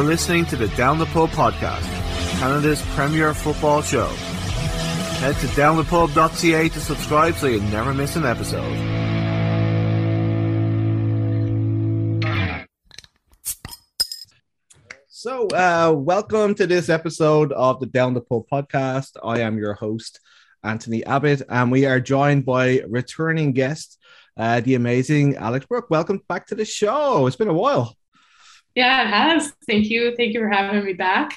You're listening to the Down the Pub podcast, Canada's premier football show. Head to downthepub.ca to subscribe so you never miss an episode. So, uh, welcome to this episode of the Down the Pub podcast. I am your host, Anthony Abbott, and we are joined by returning guest, uh, the amazing Alex Brook. Welcome back to the show. It's been a while. Yeah, it has. Thank you. Thank you for having me back.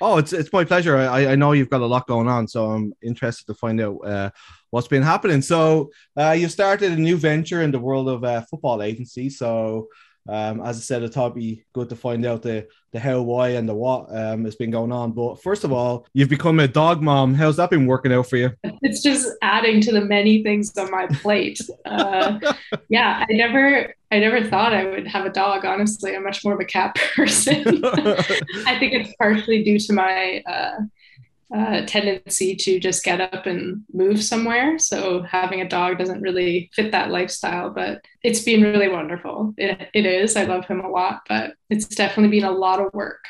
Oh, it's it's my pleasure. I, I know you've got a lot going on, so I'm interested to find out uh, what's been happening. So, uh, you started a new venture in the world of uh, football agency. So, um, as I said, I thought it'd be good to find out the the how, why, and the what um, has been going on. But first of all, you've become a dog mom. How's that been working out for you? It's just adding to the many things on my plate. Uh, yeah, I never, I never thought I would have a dog. Honestly, I'm much more of a cat person. I think it's partially due to my. Uh, uh, tendency to just get up and move somewhere. So having a dog doesn't really fit that lifestyle, but it's been really wonderful. It, it is. I love him a lot, but it's definitely been a lot of work.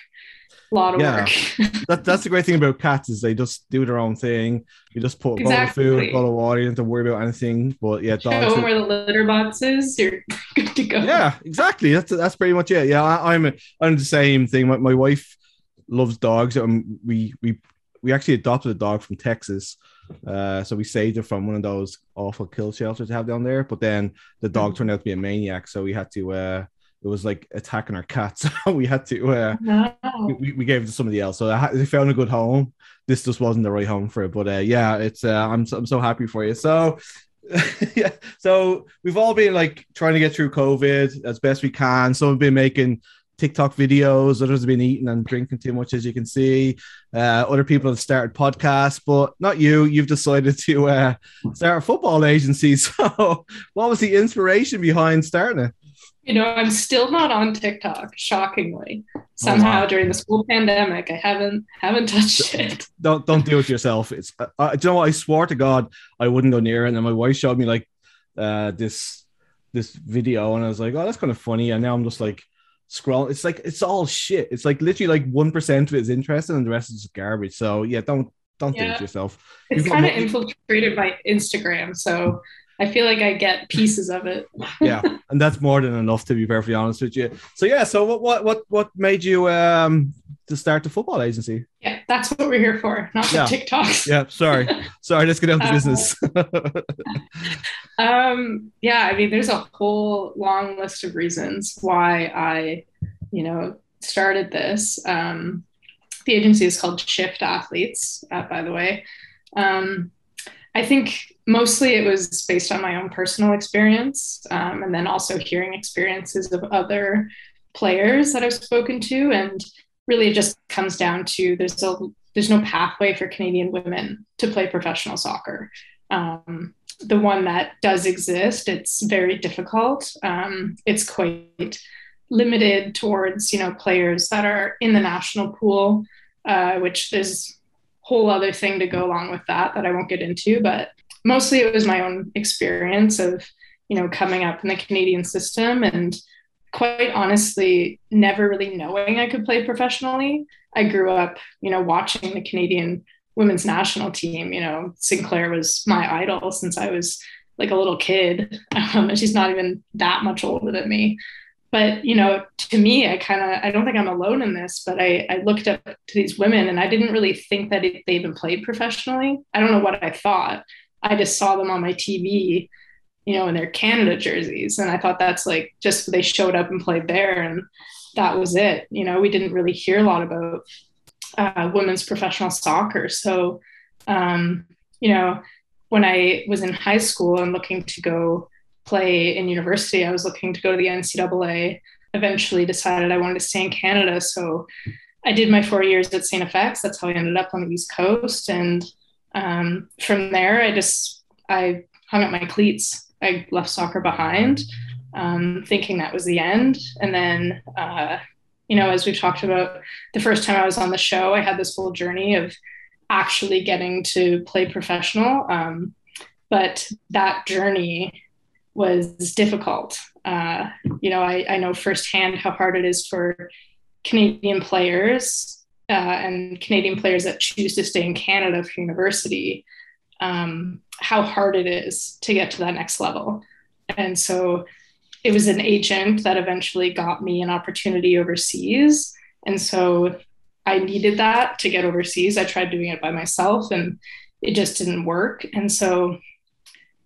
A lot of yeah. work. that, that's the great thing about cats is they just do their own thing. You just put a exactly. bowl of food, a bowl of water, you don't have to worry about anything. But yeah, dogs. Show them where the litter box is. You're good to go. Yeah, exactly. That's that's pretty much it. Yeah, I, am I'm, I'm the same thing. My, my wife loves dogs and we we we actually adopted a dog from Texas. Uh, so we saved it from one of those awful kill shelters they have down there. But then the dog mm. turned out to be a maniac, so we had to. Uh, it was like attacking our cats. we had to. Uh, we, we gave it to somebody else. So they found a good home. This just wasn't the right home for it. But uh, yeah, it's. Uh, I'm I'm so happy for you. So yeah, so we've all been like trying to get through COVID as best we can. Some have been making TikTok videos. Others have been eating and drinking too much, as you can see. Uh, other people have started podcasts, but not you. You've decided to uh, start a football agency. So, what was the inspiration behind starting it? You know, I'm still not on TikTok. Shockingly, somehow oh, wow. during the school pandemic, I haven't haven't touched it. Don't don't do it yourself. It's uh, uh, do you know what? I swore to God I wouldn't go near it, and then my wife showed me like uh, this this video, and I was like, oh, that's kind of funny. And now I'm just like scroll. It's like it's all shit. It's like literally like one percent of it is interesting, and the rest is just garbage. So yeah, don't don't yeah. do it yourself. It's kind of infiltrated my Instagram, so I feel like I get pieces of it. yeah, and that's more than enough to be perfectly honest with you. So yeah, so what what what what made you um to start the football agency? Yeah, that's what we're here for, not the yeah. TikToks. Yeah, sorry, sorry. Let's get down to uh, business. um, yeah, I mean, there's a whole long list of reasons why I, you know, started this. Um, the agency is called Shift Athletes, uh, by the way. Um, I think mostly it was based on my own personal experience um, and then also hearing experiences of other players that I've spoken to. And really it just comes down to there's a there's no pathway for Canadian women to play professional soccer. Um, the one that does exist, it's very difficult. Um, it's quite limited towards you know players that are in the national pool, uh, which there's whole other thing to go along with that that I won't get into. But mostly it was my own experience of you know coming up in the Canadian system and quite honestly never really knowing I could play professionally. I grew up, you know, watching the Canadian women's national team. You know, Sinclair was my idol since I was like a little kid. Um, and she's not even that much older than me. But, you know, to me, I kind of, I don't think I'm alone in this, but I, I looked up to these women and I didn't really think that it, they even played professionally. I don't know what I thought. I just saw them on my TV you know, in their Canada jerseys. And I thought that's like just they showed up and played there and that was it. You know, we didn't really hear a lot about uh, women's professional soccer. So, um, you know, when I was in high school and looking to go play in university, I was looking to go to the NCAA. Eventually decided I wanted to stay in Canada. So I did my four years at St. FX. That's how I ended up on the East Coast. And um, from there, I just, I hung up my cleats I left soccer behind, um, thinking that was the end. And then, uh, you know, as we've talked about, the first time I was on the show, I had this whole journey of actually getting to play professional. Um, but that journey was difficult. Uh, you know, I, I know firsthand how hard it is for Canadian players uh, and Canadian players that choose to stay in Canada for university, um, how hard it is to get to that next level. And so it was an agent that eventually got me an opportunity overseas. And so I needed that to get overseas. I tried doing it by myself and it just didn't work. And so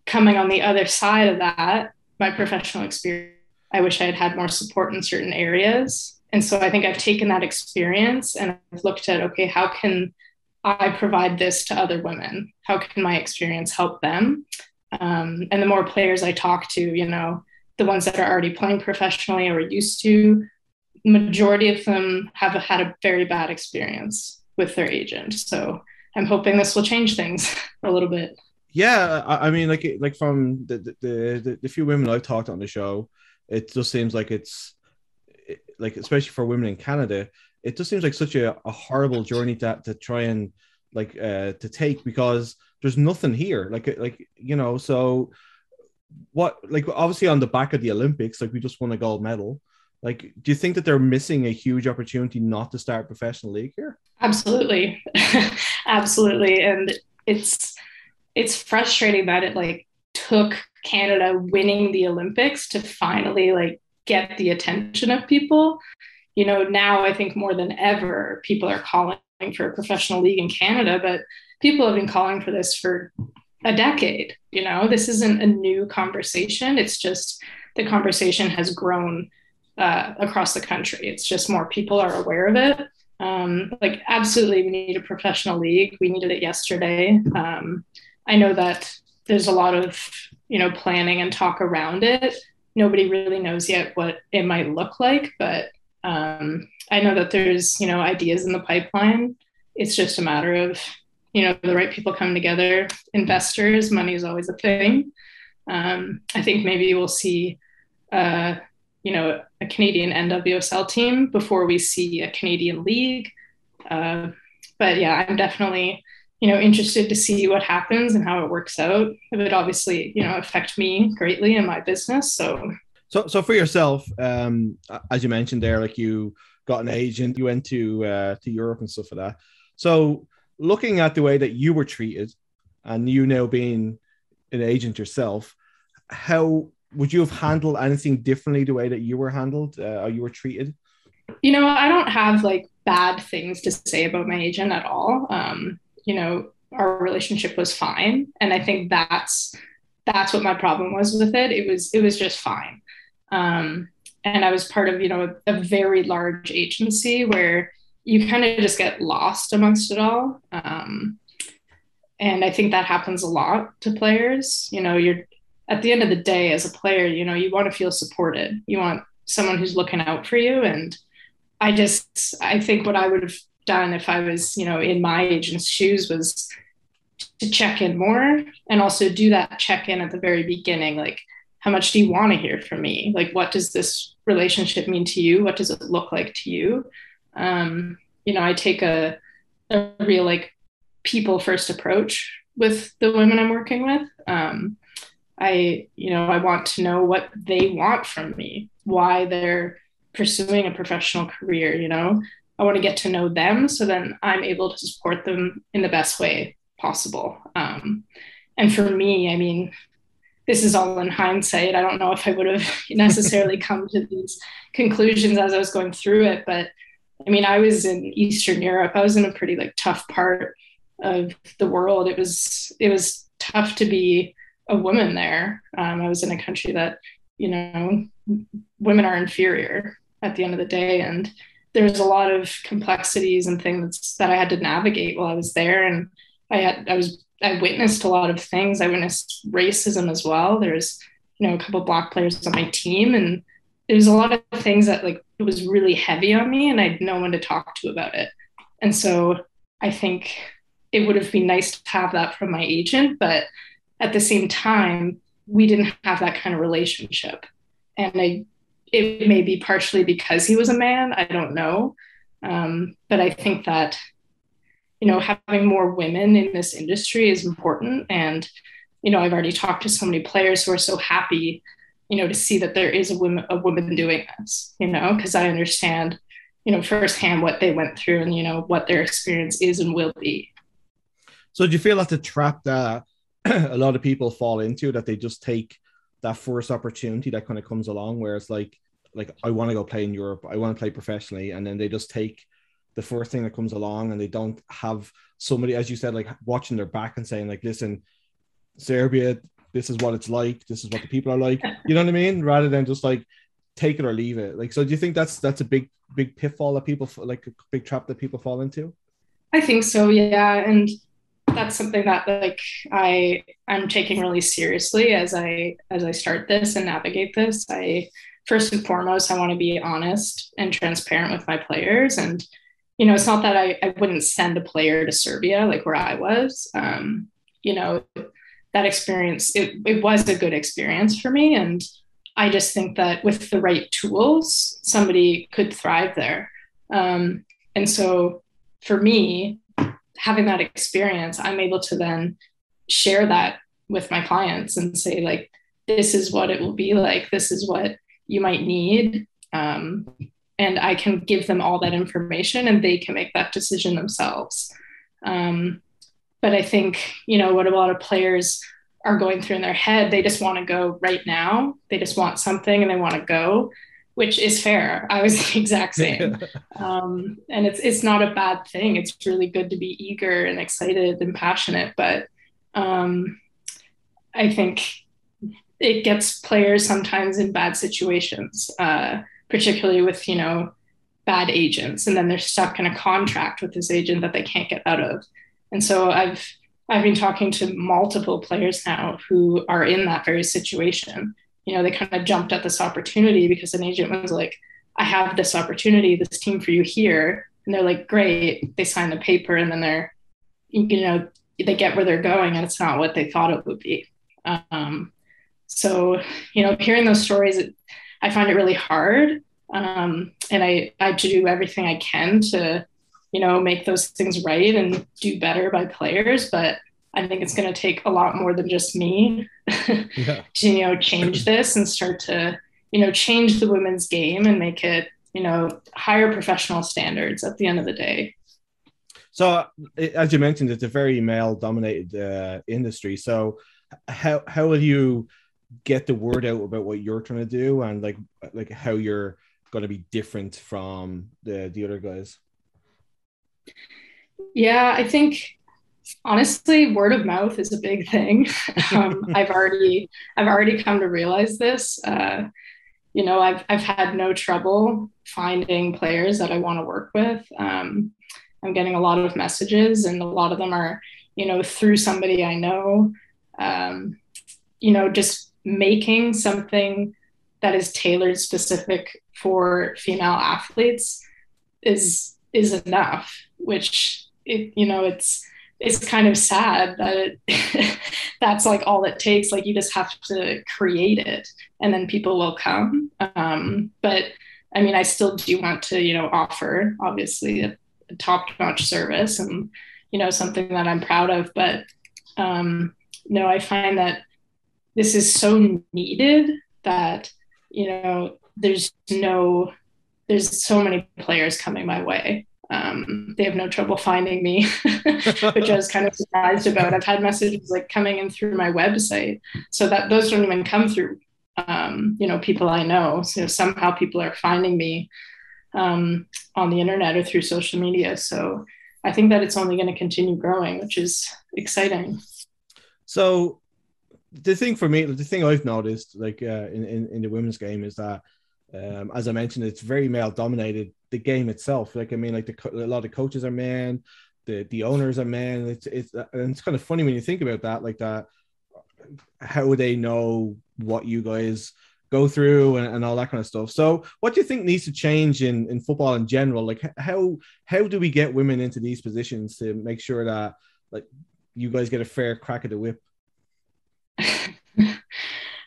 coming on the other side of that, my professional experience, I wish I had had more support in certain areas. And so I think I've taken that experience and I've looked at, okay, how can I provide this to other women? How can my experience help them? Um, and the more players I talk to, you know, the ones that are already playing professionally or used to, majority of them have had a very bad experience with their agent. So I'm hoping this will change things a little bit. Yeah, I, I mean, like like from the the, the the few women I've talked on the show, it just seems like it's like especially for women in Canada, it just seems like such a, a horrible journey to to try and like uh to take because there's nothing here. Like like you know so what like obviously on the back of the olympics like we just won a gold medal. Like do you think that they're missing a huge opportunity not to start professional league here? Absolutely. Absolutely. And it's it's frustrating that it like took canada winning the olympics to finally like get the attention of people you know now i think more than ever people are calling for a professional league in canada but people have been calling for this for a decade. You know, this isn't a new conversation. It's just the conversation has grown uh, across the country. It's just more people are aware of it. Um, like, absolutely, we need a professional league. We needed it yesterday. Um, I know that there's a lot of you know planning and talk around it. Nobody really knows yet what it might look like, but um, I know that there's you know ideas in the pipeline. It's just a matter of you know the right people come together investors money is always a thing um, i think maybe we'll see uh, you know a canadian nwsl team before we see a canadian league uh, but yeah i'm definitely you know interested to see what happens and how it works out it would obviously you know affect me greatly in my business so so so for yourself um as you mentioned there like you got an agent you went to uh to europe and stuff like that so looking at the way that you were treated and you now being an agent yourself, how would you have handled anything differently the way that you were handled uh, or you were treated? You know, I don't have like bad things to say about my agent at all. Um, you know, our relationship was fine, and I think that's that's what my problem was with it. It was it was just fine. Um, and I was part of you know a, a very large agency where you kind of just get lost amongst it all. Um, and I think that happens a lot to players. You know, you're at the end of the day as a player, you know, you want to feel supported. You want someone who's looking out for you. And I just, I think what I would have done if I was, you know, in my agent's shoes was to check in more and also do that check in at the very beginning. Like, how much do you want to hear from me? Like, what does this relationship mean to you? What does it look like to you? Um, you know, I take a, a real like people first approach with the women I'm working with. Um, I, you know, I want to know what they want from me, why they're pursuing a professional career, you know. I want to get to know them so then I'm able to support them in the best way possible. Um, and for me, I mean, this is all in hindsight. I don't know if I would have necessarily come to these conclusions as I was going through it, but I mean, I was in Eastern Europe. I was in a pretty like tough part of the world. It was it was tough to be a woman there. Um, I was in a country that you know women are inferior at the end of the day, and there's a lot of complexities and things that I had to navigate while I was there. And I had I was I witnessed a lot of things. I witnessed racism as well. There's you know a couple black players on my team, and there's a lot of things that like it was really heavy on me and I had no one to talk to about it. And so I think it would have been nice to have that from my agent, but at the same time, we didn't have that kind of relationship. And I, it may be partially because he was a man, I don't know. Um, but I think that, you know, having more women in this industry is important. And, you know, I've already talked to so many players who are so happy you know, to see that there is a woman, a woman doing this, you know, because I understand you know, firsthand what they went through and, you know, what their experience is and will be. So do you feel that's a trap that a lot of people fall into that they just take that first opportunity that kind of comes along where it's like, like I want to go play in Europe, I want to play professionally, and then they just take the first thing that comes along and they don't have somebody, as you said, like watching their back and saying, like, listen, Serbia, this is what it's like, this is what the people are like. You know what I mean? Rather than just like take it or leave it. Like, so do you think that's that's a big big pitfall that people like a big trap that people fall into? I think so, yeah, and that's something that like I I'm taking really seriously as I as I start this and navigate this. I first and foremost I want to be honest and transparent with my players and you know it's not that I, I wouldn't send a player to Serbia like where I was. Um, you know that experience it, it was a good experience for me and I just think that with the right tools, somebody could thrive there. Um, and so for me, having that experience, I'm able to then share that with my clients and say, like, this is what it will be like. This is what you might need. Um, and I can give them all that information and they can make that decision themselves. Um, but I think, you know, what a lot of players are going through in their head. They just want to go right now. They just want something and they want to go, which is fair. I was the exact same. um, and it's it's not a bad thing. It's really good to be eager and excited and passionate. But um, I think it gets players sometimes in bad situations, uh, particularly with you know bad agents, and then they're stuck in a contract with this agent that they can't get out of. And so I've I've been talking to multiple players now who are in that very situation. You know, they kind of jumped at this opportunity because an agent was like, I have this opportunity, this team for you here. And they're like, great. They sign the paper and then they're, you know, they get where they're going and it's not what they thought it would be. Um, so, you know, hearing those stories, I find it really hard. Um, and I, I do everything I can to you know, make those things right and do better by players. But I think it's going to take a lot more than just me yeah. to, you know, change this and start to, you know, change the women's game and make it, you know, higher professional standards at the end of the day. So, as you mentioned, it's a very male-dominated uh, industry. So, how how will you get the word out about what you're trying to do and like like how you're going to be different from the the other guys? Yeah, I think honestly, word of mouth is a big thing. um, I've already I've already come to realize this. Uh, you know, I've I've had no trouble finding players that I want to work with. Um, I'm getting a lot of messages, and a lot of them are, you know, through somebody I know. Um, you know, just making something that is tailored specific for female athletes is is enough which it, you know it's it's kind of sad that it, that's like all it takes. Like you just have to create it and then people will come. Um, but i mean i still do want to you know offer obviously a, a top-notch service and you know something that i'm proud of. But um, no i find that this is so needed that you know there's no there's so many players coming my way um, they have no trouble finding me, which I was kind of surprised about. I've had messages like coming in through my website, so that those don't even come through, um, you know, people I know. So somehow people are finding me um, on the internet or through social media. So I think that it's only going to continue growing, which is exciting. So the thing for me, the thing I've noticed, like uh, in, in in the women's game, is that um, as I mentioned, it's very male dominated. The game itself, like I mean, like the a lot of coaches are men, the the owners are men. It's it's and it's kind of funny when you think about that, like that. How they know what you guys go through and, and all that kind of stuff? So, what do you think needs to change in in football in general? Like, how how do we get women into these positions to make sure that like you guys get a fair crack at the whip?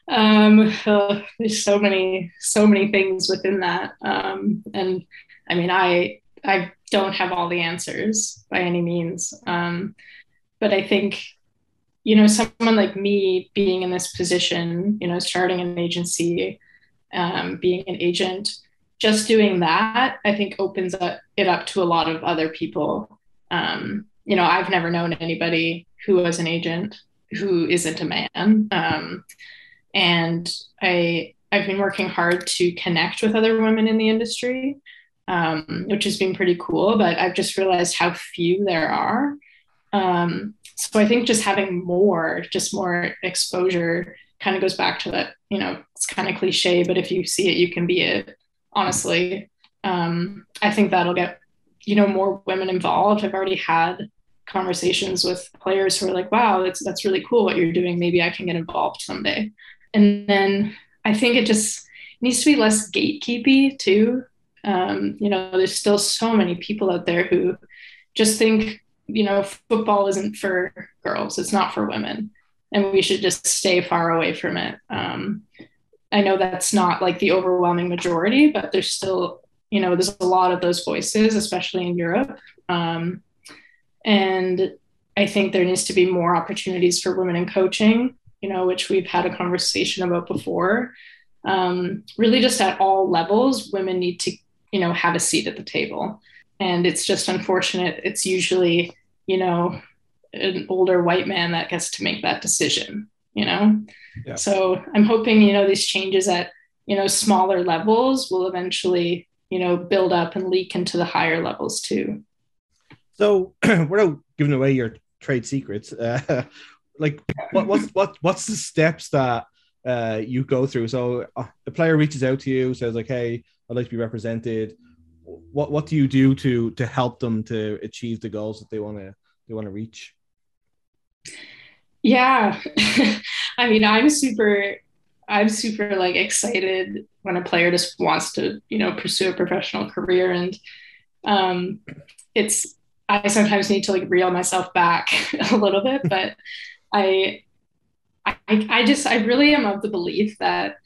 um, uh, there's so many so many things within that um, and i mean i i don't have all the answers by any means um, but i think you know someone like me being in this position you know starting an agency um, being an agent just doing that, I think opens up, it up to a lot of other people. Um, you know, I've never known anybody who was an agent who isn't a man. Um, and I I've been working hard to connect with other women in the industry, um, which has been pretty cool. But I've just realized how few there are. Um, so I think just having more, just more exposure, kind of goes back to that. You know, it's kind of cliche, but if you see it, you can be it. Honestly, um, I think that'll get you know more women involved. I've already had conversations with players who are like, "Wow, that's that's really cool what you're doing. Maybe I can get involved someday." And then I think it just needs to be less gatekeepy too. Um, you know, there's still so many people out there who just think, you know, football isn't for girls, it's not for women, and we should just stay far away from it. Um, I know that's not like the overwhelming majority, but there's still, you know, there's a lot of those voices, especially in Europe. Um, and I think there needs to be more opportunities for women in coaching you know, which we've had a conversation about before. Um, really, just at all levels, women need to, you know, have a seat at the table. And it's just unfortunate. It's usually, you know, an older white man that gets to make that decision, you know? Yeah. So I'm hoping, you know, these changes at, you know, smaller levels will eventually, you know, build up and leak into the higher levels too. So, without giving away your trade secrets, uh, like what, what's what what's the steps that uh, you go through? So uh, the player reaches out to you, says like, "Hey, I'd like to be represented." What what do you do to to help them to achieve the goals that they want to they want to reach? Yeah, I mean, I'm super I'm super like excited when a player just wants to, you know, pursue a professional career. And um, it's, I sometimes need to like reel myself back a little bit, but I, I, I just, I really am of the belief that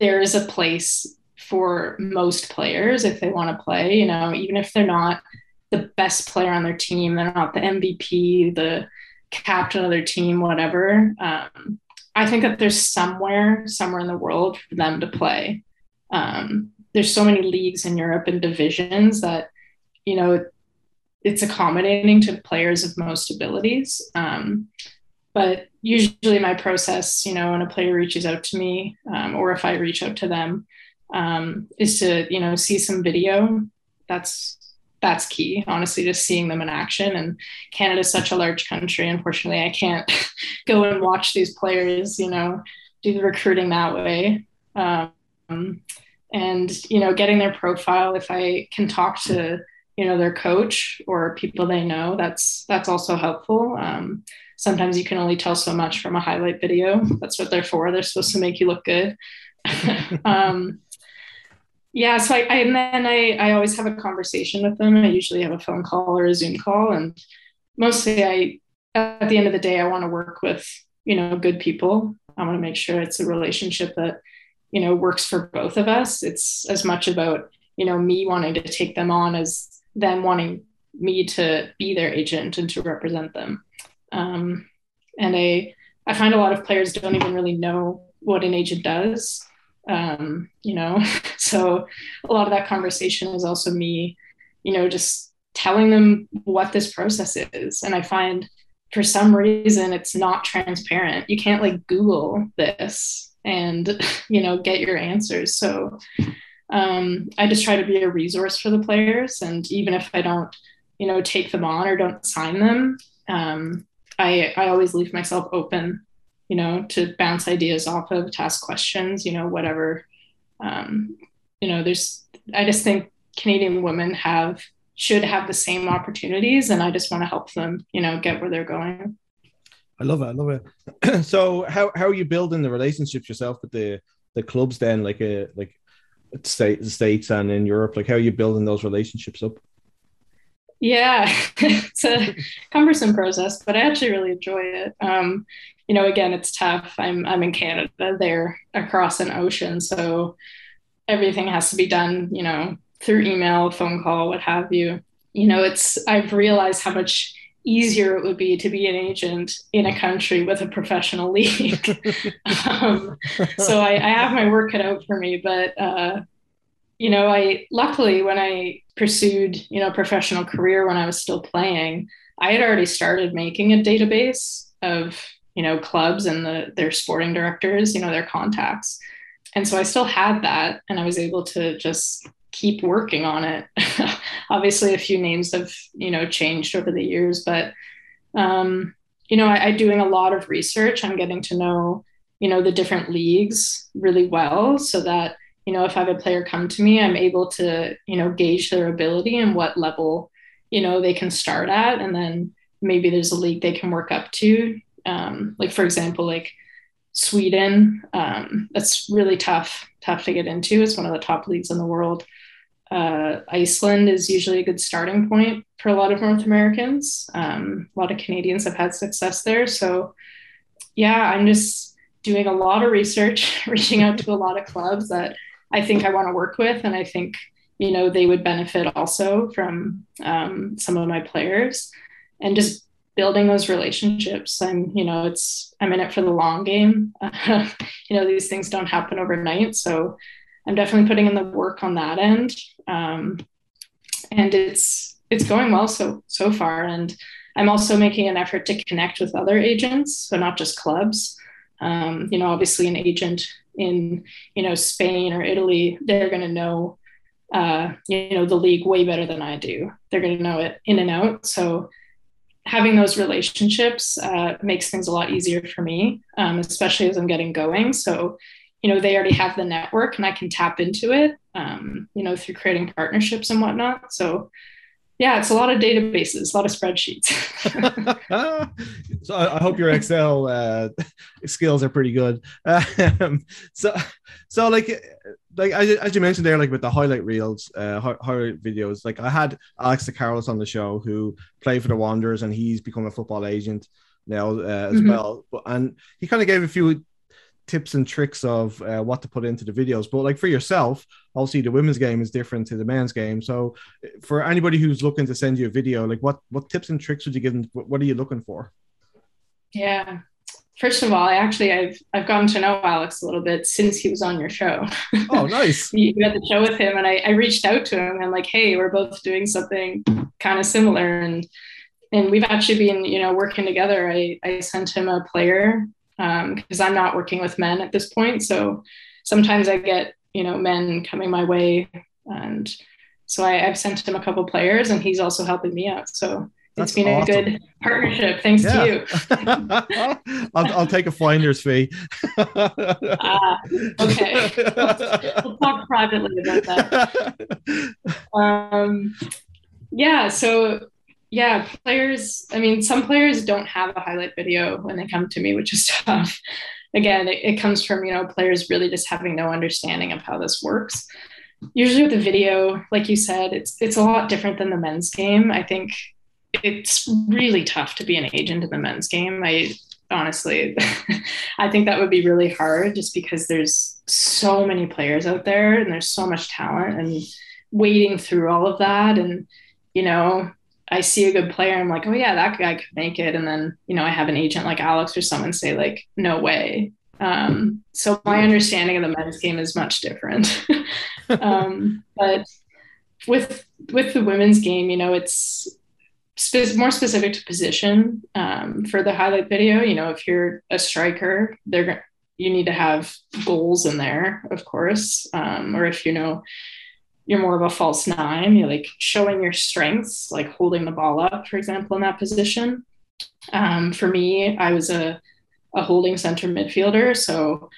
there is a place for most players if they want to play, you know, even if they're not the best player on their team, they're not the MVP, the captain of their team, whatever. Um, I think that there's somewhere, somewhere in the world for them to play. Um, there's so many leagues in Europe and divisions that, you know, it's accommodating to players of most abilities. Um, but usually my process you know when a player reaches out to me um, or if i reach out to them um, is to you know see some video. That's that's key honestly just seeing them in action. And canada is such a large country. Unfortunately i can't go and watch these players you know do the recruiting that way. Um, and you know getting their profile if i can talk to you know their coach or people they know that's that's also helpful. Um, sometimes you can only tell so much from a highlight video. That's what they're for. They're supposed to make you look good. um, yeah, so I, I, and then I, I always have a conversation with them. I usually have a phone call or a Zoom call, and mostly I, at the end of the day, I want to work with you know good people. I want to make sure it's a relationship that you know works for both of us. It's as much about you know me wanting to take them on as them wanting me to be their agent and to represent them. Um, and I, I find a lot of players don't even really know what an agent does. Um, you know, so a lot of that conversation is also me, you know, just telling them what this process is. And I find for some reason it's not transparent. You can't like Google this and, you know, get your answers. So um, I just try to be a resource for the players. And even if I don't, you know, take them on or don't sign them, um, I, I always leave myself open, you know, to bounce ideas off of, to ask questions, you know, whatever. Um, you know, there's, I just think Canadian women have, should have the same opportunities. And I just want to help them, you know, get where they're going. I love it. I love it. so how, how are you building the relationships yourself with the, the clubs then, like a, uh, like state, States and in Europe? Like how are you building those relationships up? Yeah, it's a cumbersome process, but I actually really enjoy it. Um, you know, again, it's tough. I'm I'm in Canada. They're across an ocean, so everything has to be done. You know, through email, phone call, what have you. You know, it's I've realized how much easier it would be to be an agent in a country with a professional league. um, so I, I, have my work cut out for me, but uh, you know, I luckily when I pursued, you know, professional career when I was still playing, I had already started making a database of, you know, clubs and the, their sporting directors, you know, their contacts. And so I still had that and I was able to just keep working on it. Obviously, a few names have, you know, changed over the years, but, um, you know, I, I'm doing a lot of research. I'm getting to know, you know, the different leagues really well so that, you know, if I have a player come to me, I'm able to, you know, gauge their ability and what level, you know, they can start at. And then maybe there's a league they can work up to. Um, like, for example, like Sweden, um, that's really tough, tough to get into. It's one of the top leagues in the world. Uh, Iceland is usually a good starting point for a lot of North Americans. Um, a lot of Canadians have had success there. So, yeah, I'm just doing a lot of research, reaching out to a lot of clubs that I think I want to work with, and I think you know they would benefit also from um, some of my players, and just building those relationships. I'm you know it's I'm in it for the long game. you know these things don't happen overnight, so I'm definitely putting in the work on that end, um, and it's it's going well so so far. And I'm also making an effort to connect with other agents, so not just clubs. Um, you know, obviously, an agent in you know Spain or Italy, they're going to know uh, you know the league way better than I do. They're going to know it in and out. So having those relationships uh, makes things a lot easier for me, um, especially as I'm getting going. So you know they already have the network and I can tap into it. Um, you know through creating partnerships and whatnot. So yeah, it's a lot of databases, a lot of spreadsheets. so I, I, hope your Excel uh, skills are pretty good. Um, so, so like, like as you mentioned there, like with the highlight reels, uh, highlight videos. Like I had Alex De Carolis on the show who played for the Wanderers, and he's become a football agent now uh, as mm-hmm. well. But and he kind of gave a few tips and tricks of uh, what to put into the videos. But like for yourself, obviously the women's game is different to the men's game. So for anybody who's looking to send you a video, like what what tips and tricks would you give them? What are you looking for? Yeah. First of all, I actually I've I've gotten to know Alex a little bit since he was on your show. Oh, nice! you had the show with him, and I, I reached out to him and like, hey, we're both doing something kind of similar, and and we've actually been you know working together. I I sent him a player because um, I'm not working with men at this point. So sometimes I get, you know, men coming my way. And so I, have sent him a couple players and he's also helping me out. So That's it's been awesome. a good partnership. Thanks yeah. to you. I'll, I'll, take a finder's fee. uh, okay. We'll, we'll, talk privately about that. Um, yeah. So yeah, players, I mean, some players don't have a highlight video when they come to me, which is tough. Again, it, it, comes from, you know, players really just having no understanding of how this works. Usually with the video, like you said, it's it's a lot different than the men's game. I think it's really tough to be an agent in the men's game. I honestly I think that would be really hard just because there's so many players out there and there's so much talent and wading through all of that and you know I see a good player, I'm like, oh yeah, that guy could make it. And then, you know, I have an agent like Alex or someone say like, no way. Um, so my understanding of the men's game is much different. um, but with with the women's game, you know, it's spe- more specific to position um, for the highlight video. You know, if you're a striker, they're you need to have goals in there, of course. Um, or if you know you're more of a false nine. You're like showing your strengths, like holding the ball up, for example, in that position. Um, for me, I was a, a holding center midfielder. So,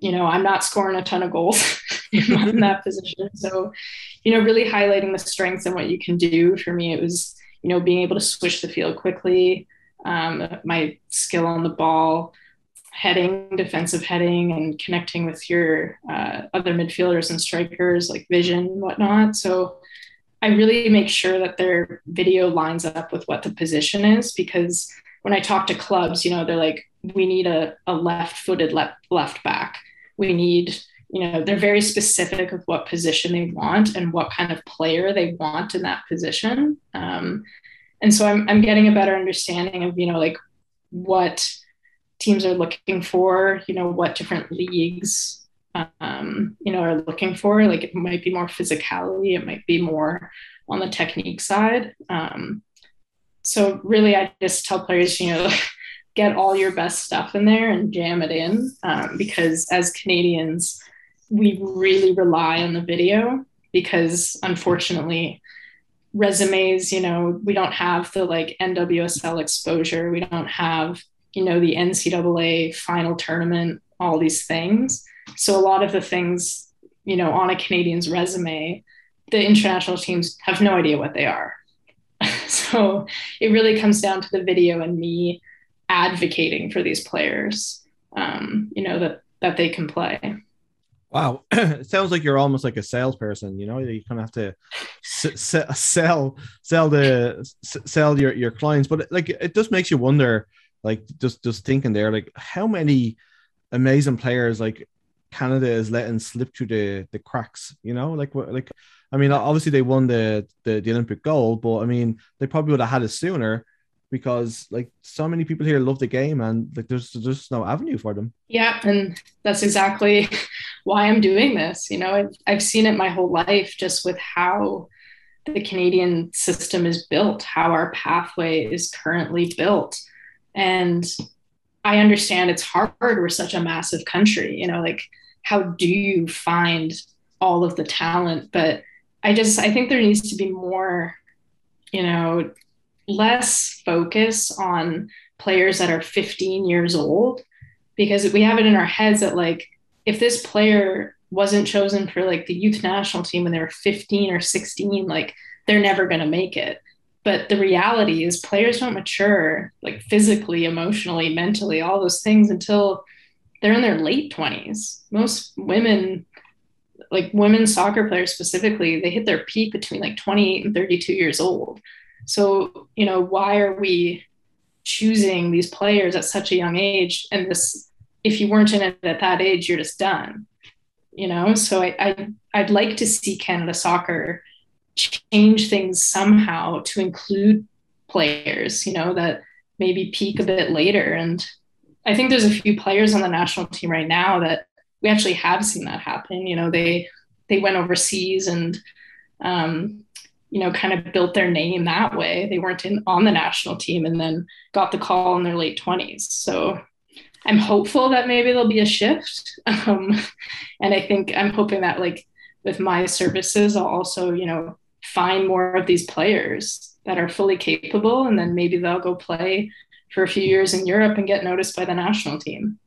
you know, I'm not scoring a ton of goals in that position. So, you know, really highlighting the strengths and what you can do. For me, it was, you know, being able to switch the field quickly, um, my skill on the ball, heading, defensive heading, and connecting with your uh, other midfielders and strikers like vision and whatnot. So I really make sure that their video lines up with what the position is because when I talk to clubs, you know, they're like, we need a, a left footed left, left back. We need, you know, they're very specific of what position they want and what kind of player they want in that position. Um, and so I'm, I'm getting a better understanding of, you know, like what teams are looking for, you know, what different leagues um, you know, are looking for. Like it might be more physicality, it might be more on the technique side. Um, so really, I just tell players, you know, get all your best stuff in there and jam it in, um, because as Canadians, we really rely on the video because unfortunately resumes you know we don't have the like nwsl exposure we don't have you know the ncaa final tournament all these things so a lot of the things you know on a canadian's resume the international teams have no idea what they are so it really comes down to the video and me advocating for these players um, you know that that they can play Wow, it sounds like you're almost like a salesperson. You know, you kind of have to s- s- sell, sell the s- sell your your clients. But like, it just makes you wonder. Like, just just thinking there, like, how many amazing players like Canada is letting slip through the the cracks. You know, like like, I mean, obviously they won the the, the Olympic gold, but I mean, they probably would have had it sooner because like so many people here love the game and like there's just no avenue for them. Yeah, and that's exactly why I'm doing this. You know, I've, I've seen it my whole life just with how the Canadian system is built, how our pathway is currently built. And I understand it's hard. We're such a massive country, you know, like how do you find all of the talent? But I just, I think there needs to be more, you know, less focus on players that are 15 years old because we have it in our heads that like if this player wasn't chosen for like the youth national team when they were 15 or 16 like they're never going to make it but the reality is players don't mature like physically emotionally mentally all those things until they're in their late 20s most women like women soccer players specifically they hit their peak between like 28 and 32 years old so, you know, why are we choosing these players at such a young age? And this, if you weren't in it at that age, you're just done. You know, so I, I I'd like to see Canada Soccer change things somehow to include players, you know, that maybe peak a bit later. And I think there's a few players on the national team right now that we actually have seen that happen. You know, they they went overseas and um, you know, kind of built their name that way. They weren't in on the national team and then got the call in their late 20s. So I'm hopeful that maybe there'll be a shift. Um, and I think I'm hoping that like with my services, I'll also, you know, find more of these players that are fully capable and then maybe they'll go play for a few years in Europe and get noticed by the national team.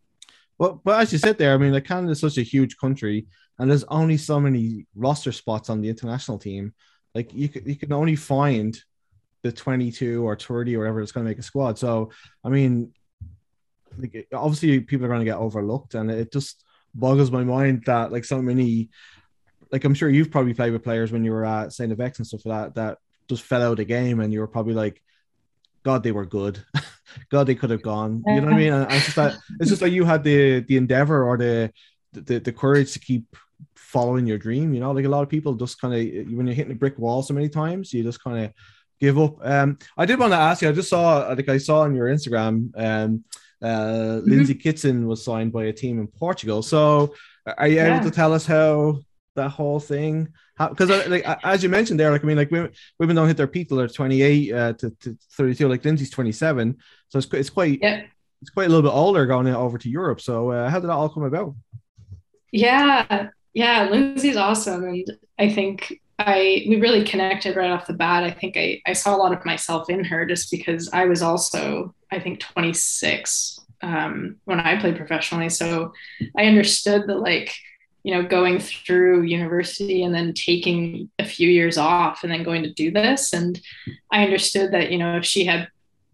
Well, but as you said there, I mean, like Canada is such a huge country, and there's only so many roster spots on the international team. Like you, you can only find the 22 or 30 or whatever it's going to make a squad. So, I mean, like, obviously people are going to get overlooked, and it just boggles my mind that like so many, like I'm sure you've probably played with players when you were at Saint FX and stuff like that that just fell out of the game, and you were probably like, God, they were good. God, they could have gone. You know what I mean? And it's just that it's just like you had the the endeavor or the the, the courage to keep following your dream. You know, like a lot of people just kind of when you're hitting a brick wall so many times, you just kind of give up. Um, I did want to ask you. I just saw, like I saw on your Instagram, um, uh, mm-hmm. Lindsay Kitson was signed by a team in Portugal. So, are you yeah. able to tell us how that whole thing? Because, uh, like as you mentioned there, like I mean, like women, women don't hit their peak till they're 28 uh, to, to 32. Like Lindsay's 27, so it's it's quite yeah. it's quite a little bit older going over to Europe. So, uh, how did that all come about? Yeah, yeah, Lindsay's awesome. And I think I we really connected right off the bat. I think I, I saw a lot of myself in her just because I was also, I think, 26 um, when I played professionally. So I understood that like, you know, going through university and then taking a few years off and then going to do this. And I understood that, you know, if she had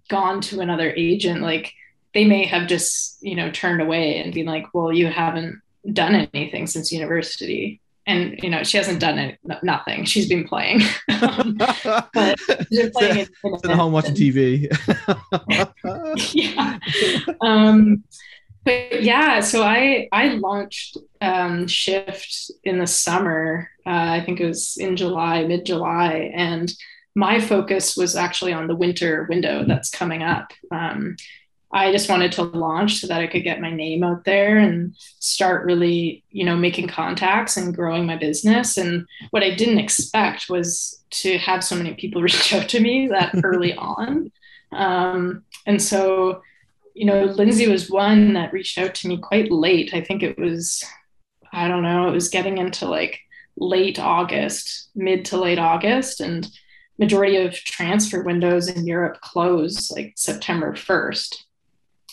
gone to another agent, like they may have just, you know, turned away and been like, well, you haven't done anything since university. And you know she hasn't done it nothing. She's been playing. Um, but she's playing in, in at home watching tv yeah. Um but yeah so i i launched um shift in the summer uh, i think it was in july mid july and my focus was actually on the winter window that's coming up um I just wanted to launch so that I could get my name out there and start really, you know, making contacts and growing my business. And what I didn't expect was to have so many people reach out to me that early on. Um, and so, you know, Lindsay was one that reached out to me quite late. I think it was, I don't know, it was getting into like late August, mid to late August. And majority of transfer windows in Europe close like September 1st.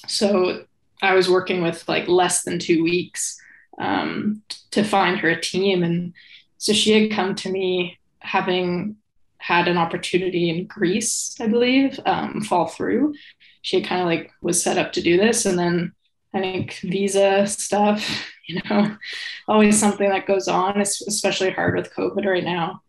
So I was working with like less than two weeks um, to find her a team. And so she had come to me having had an opportunity in Greece, I believe, um, fall through. She kind of like was set up to do this. And then I think visa stuff, you know, always something that goes on. It's especially hard with COVID right now.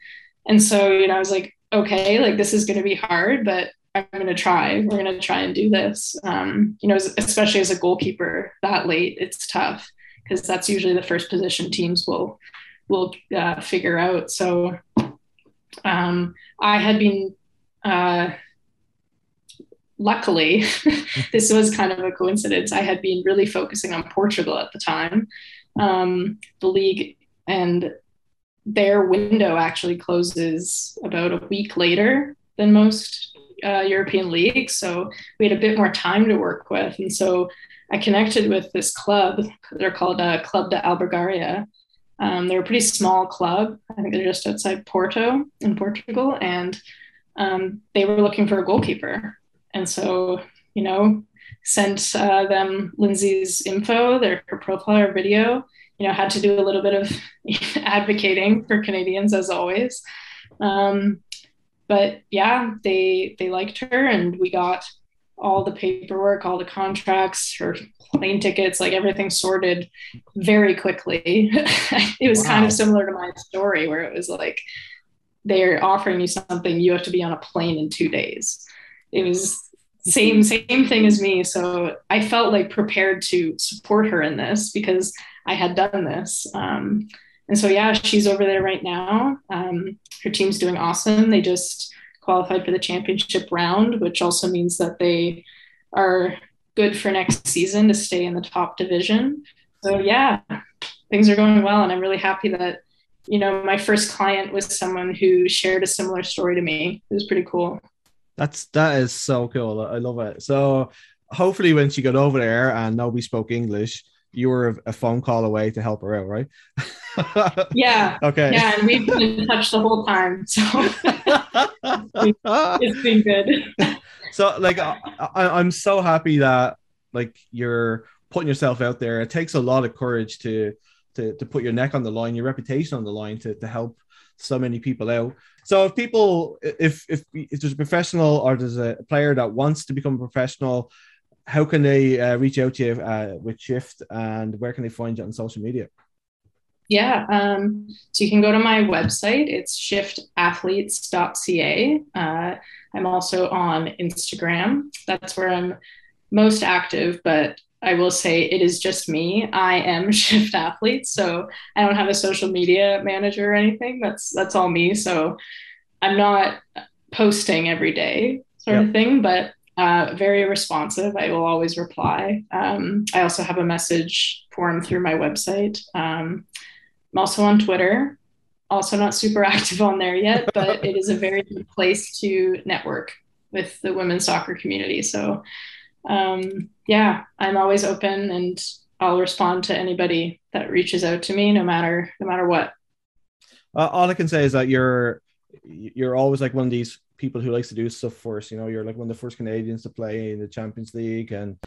And so, you know, I was like, okay, like this is going to be hard, but I'm going to try. We're going to try and do this. Um, you know, especially as a goalkeeper that late, it's tough because that's usually the first position teams will will uh, figure out. So um, I had been. Uh, luckily, this was kind of a coincidence. I had been really focusing on Portugal at the time, um, the league, and their window actually closes about a week later than most uh, European leagues. So we had a bit more time to work with. And so I connected with this club. They're called uh, Club de Albergaria. Um, they're a pretty small club. I think they're just outside Porto in Portugal. And um, they were looking for a goalkeeper. And so, you know, sent uh, them Lindsay's info, their her profile, her video. You know, had to do a little bit of advocating for Canadians as always. Um, but yeah, they they liked her, and we got all the paperwork, all the contracts, her plane tickets, like everything sorted very quickly. it was wow. kind of similar to my story where it was like they're offering you something, you have to be on a plane in two days. It was same same thing as me. So I felt like prepared to support her in this because I had done this. Um, and so yeah, she's over there right now. Um, her team's doing awesome. They just qualified for the championship round, which also means that they are good for next season to stay in the top division. So yeah, things are going well, and I'm really happy that you know my first client was someone who shared a similar story to me. It was pretty cool. That's that is so cool. I love it. So hopefully, when she got over there and nobody spoke English, you were a phone call away to help her out, right? yeah. Okay. Yeah, and we've been in touch the whole time, so it's been good. so, like, I, I'm so happy that like you're putting yourself out there. It takes a lot of courage to to to put your neck on the line, your reputation on the line to to help so many people out. So if people, if if, if there's a professional or there's a player that wants to become a professional, how can they uh, reach out to you uh, with Shift and where can they find you on social media? Yeah, um, so you can go to my website. It's shiftathletes.ca. Uh, I'm also on Instagram. That's where I'm most active, but I will say it is just me. I am Shift athlete, so I don't have a social media manager or anything. That's that's all me. So I'm not posting every day, sort yep. of thing, but uh, very responsive. I will always reply. Um, I also have a message form through my website. Um, I'm also on Twitter. Also, not super active on there yet, but it is a very good place to network with the women's soccer community. So, um, yeah, I'm always open and I'll respond to anybody that reaches out to me, no matter no matter what. Uh, all I can say is that you're you're always like one of these people who likes to do stuff first. You know, you're like one of the first Canadians to play in the Champions League, and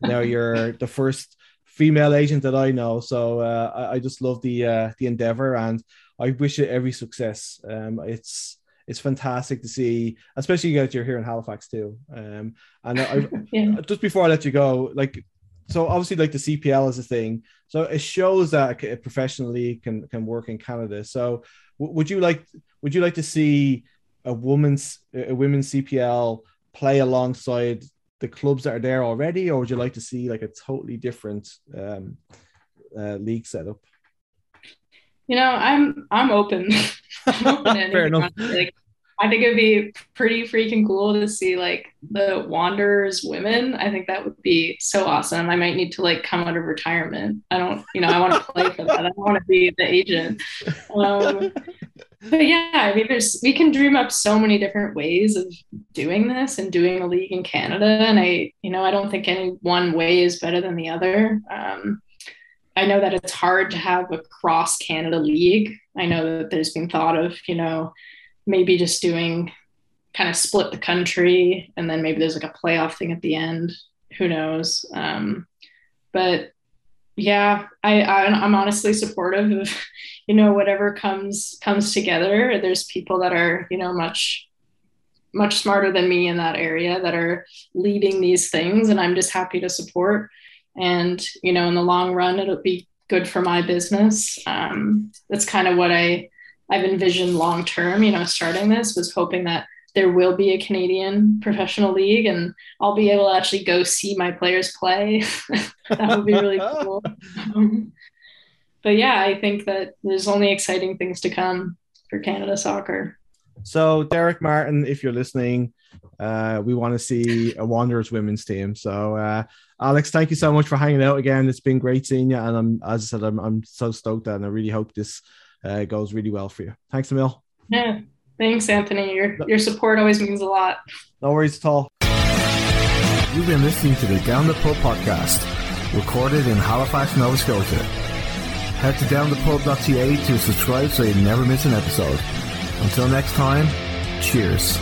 now you're the first female agent that I know. So uh, I, I, just love the uh, the endeavor, and I wish you every success. Um, it's it's fantastic to see, especially you guys you're here in Halifax too. Um, and I, yeah. just before I let you go, like so obviously like the CPL is a thing, so it shows that a professional league can can work in Canada. So w- would you like would you like to see a woman's a women's CPL play alongside the clubs that are there already, or would you like to see like a totally different um, uh, league setup? You know, I'm I'm open. I'm open Fair enough. Like, I think it'd be pretty freaking cool to see like the Wanderers women. I think that would be so awesome. I might need to like come out of retirement. I don't, you know, I want to play for that. I don't want to be the agent. Um, but yeah, I mean, there's we can dream up so many different ways of doing this and doing a league in Canada. And I, you know, I don't think any one way is better than the other. Um, I know that it's hard to have a cross Canada league. I know that there's been thought of, you know, maybe just doing kind of split the country and then maybe there's like a playoff thing at the end. Who knows? Um, but yeah, I, I I'm honestly supportive of, you know, whatever comes comes together. There's people that are, you know, much much smarter than me in that area that are leading these things and I'm just happy to support and you know in the long run it'll be good for my business. Um, that's kind of what i i've envisioned long term you know starting this was hoping that there will be a canadian professional league and i'll be able to actually go see my players play. That would be really cool. Um, but yeah i think that there's only exciting things to come for canada soccer. So derek martin if you're listening uh, we want to see a Wanderers women's team. So, uh, Alex, thank you so much for hanging out again. It's been great seeing you, and I'm as I said, I'm, I'm so stoked, and I really hope this uh, goes really well for you. Thanks, Emil. Yeah, thanks, Anthony. Your your support always means a lot. No worries at all. You've been listening to the Down the Pub podcast, recorded in Halifax, Nova Scotia. Head to downthepub.ca to subscribe so you never miss an episode. Until next time, cheers.